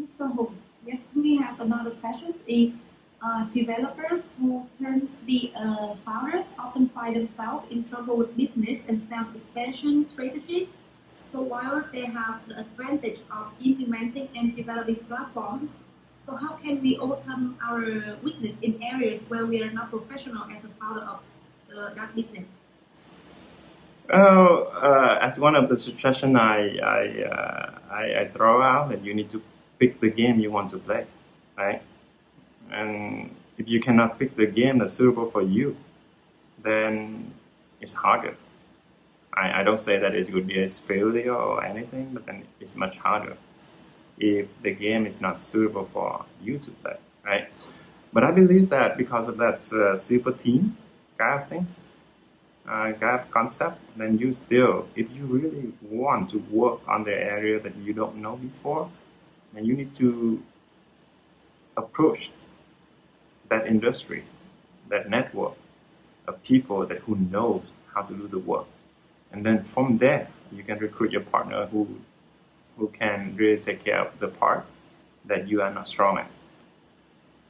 Mr. Hùng. Yes, we have another question. Is uh, developers who turn to be uh, founders often find themselves in trouble with business and sales expansion strategy. So while they have the advantage of implementing and developing platforms, so how can we overcome our weakness in areas where we are not professional as a founder of uh, that business? Oh, uh, as one of the suggestions I I, uh, I, I throw out that you need to pick the game you want to play, right? And if you cannot pick the game that's suitable for you, then it's harder. I, I don't say that it would be a failure or anything, but then it's much harder if the game is not suitable for you to play, right? But I believe that because of that uh, super team kind of things, uh, kind of concept, then you still, if you really want to work on the area that you don't know before, then you need to approach that industry, that network of people that who knows how to do the work. And then from there, you can recruit your partner who who can really take care of the part that you are not strong at.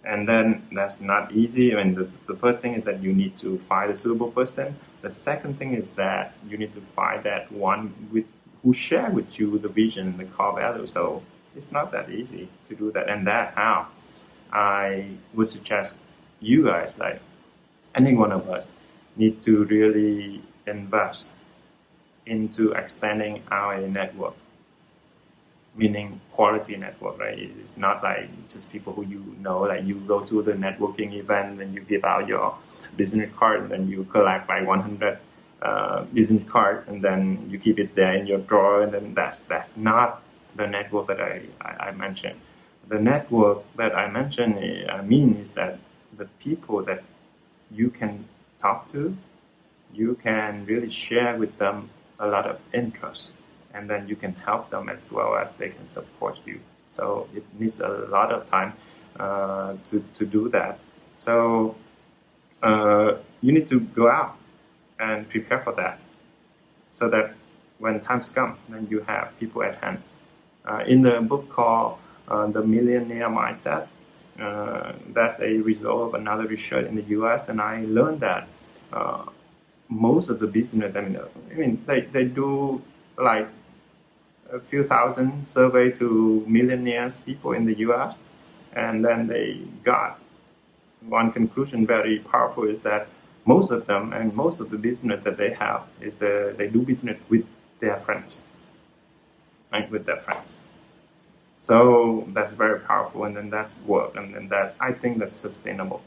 And then that's not easy. I mean, the, the first thing is that you need to find a suitable person. The second thing is that you need to find that one with who share with you the vision, the core value. So it's not that easy to do that. And that's how I would suggest you guys, like any one of us, need to really invest into extending our network, meaning quality network, right? It's not like just people who you know, like you go to the networking event and you give out your business card and you collect like 100 uh, business card and then you keep it there in your drawer and then that's that's not the network that I, I, I mentioned. The network that I mentioned, I mean, is that the people that you can talk to, you can really share with them a lot of interest, and then you can help them as well as they can support you. So it needs a lot of time uh, to to do that. So uh, you need to go out and prepare for that, so that when times come, then you have people at hand. Uh, in the book called uh, The Millionaire Mindset, uh, that's a result of another research in the U.S. And I learned that most of the business, I mean, I mean, they, they do like a few thousand survey to millionaires people in the U.S. And then they got one conclusion very powerful is that most of them and most of the business that they have is the, they do business with their friends, right, with their friends. So that's very powerful, and then that's work, and then that I think that's sustainable.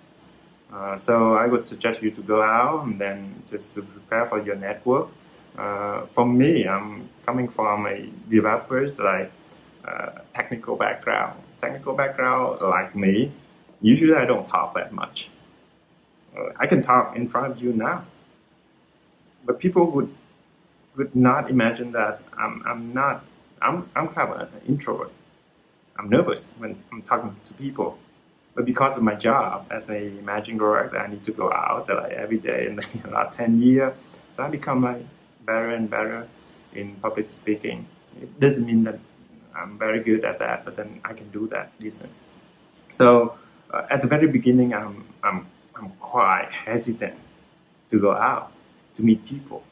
Uh, so I would suggest you to go out and then just to prepare for your network. Uh, for me, I'm coming from a developers like uh, technical background. Technical background like me, usually I don't talk that much. Uh, I can talk in front of you now, but people would would not imagine that I'm I'm not I'm I'm kind of an introvert. I'm nervous when I'm talking to people. But because of my job as a managing director, I need to go out like every day in the last 10 years. So I become like better and better in public speaking. It doesn't mean that I'm very good at that, but then I can do that decent. So uh, at the very beginning, I'm, I'm, I'm quite hesitant to go out to meet people,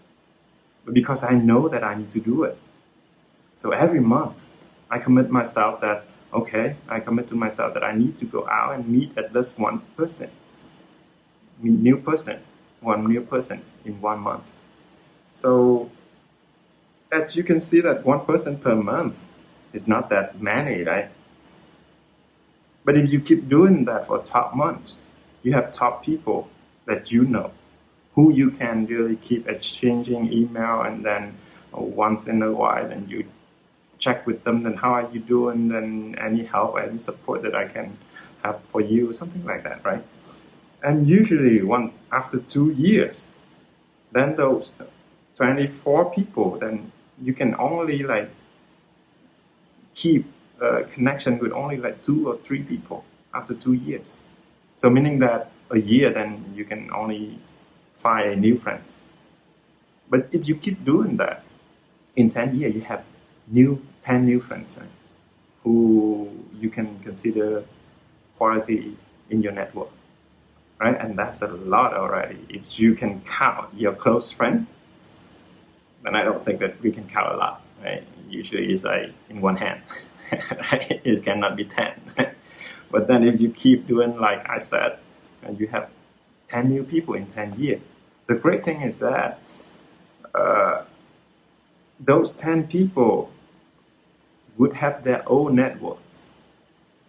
but because I know that I need to do it. So every month, I commit myself that okay, I commit to myself that I need to go out and meet at least one person, new person, one new person in one month. So as you can see that one person per month is not that many, right? But if you keep doing that for top months, you have top people that you know who you can really keep exchanging email and then once in a while and you check with them, then how are you doing, then any help, any support that I can have for you, something like that, right? And usually, one after two years, then those 24 people, then you can only like keep a connection with only like two or three people after two years. So meaning that a year, then you can only find new friends. But if you keep doing that, in 10 years, you have new 10 new friends. Who you can consider quality in your network, right? And that's a lot already. If you can count your close friend, then I don't think that we can count a lot, right? Usually it's like in one hand? It cannot be 10. but then if you keep doing like I said, and you have 10 new people in 10 years, the great thing is that uh, those 10 people would have their own network.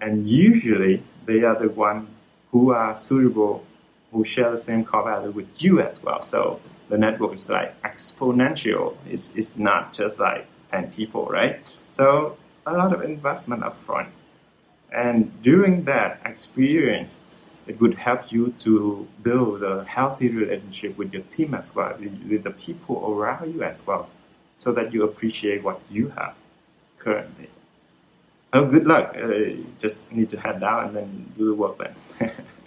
And usually they are the one who are suitable, who share the same core value with you as well. So the network is like exponential. It's, it's not just like 10 people, right? So a lot of investment upfront. And during that experience, it would help you to build a healthy relationship with your team as well, with the people around you as well, so that you appreciate what you have currently. So good luck. Uh, just need to head down and then do the work then.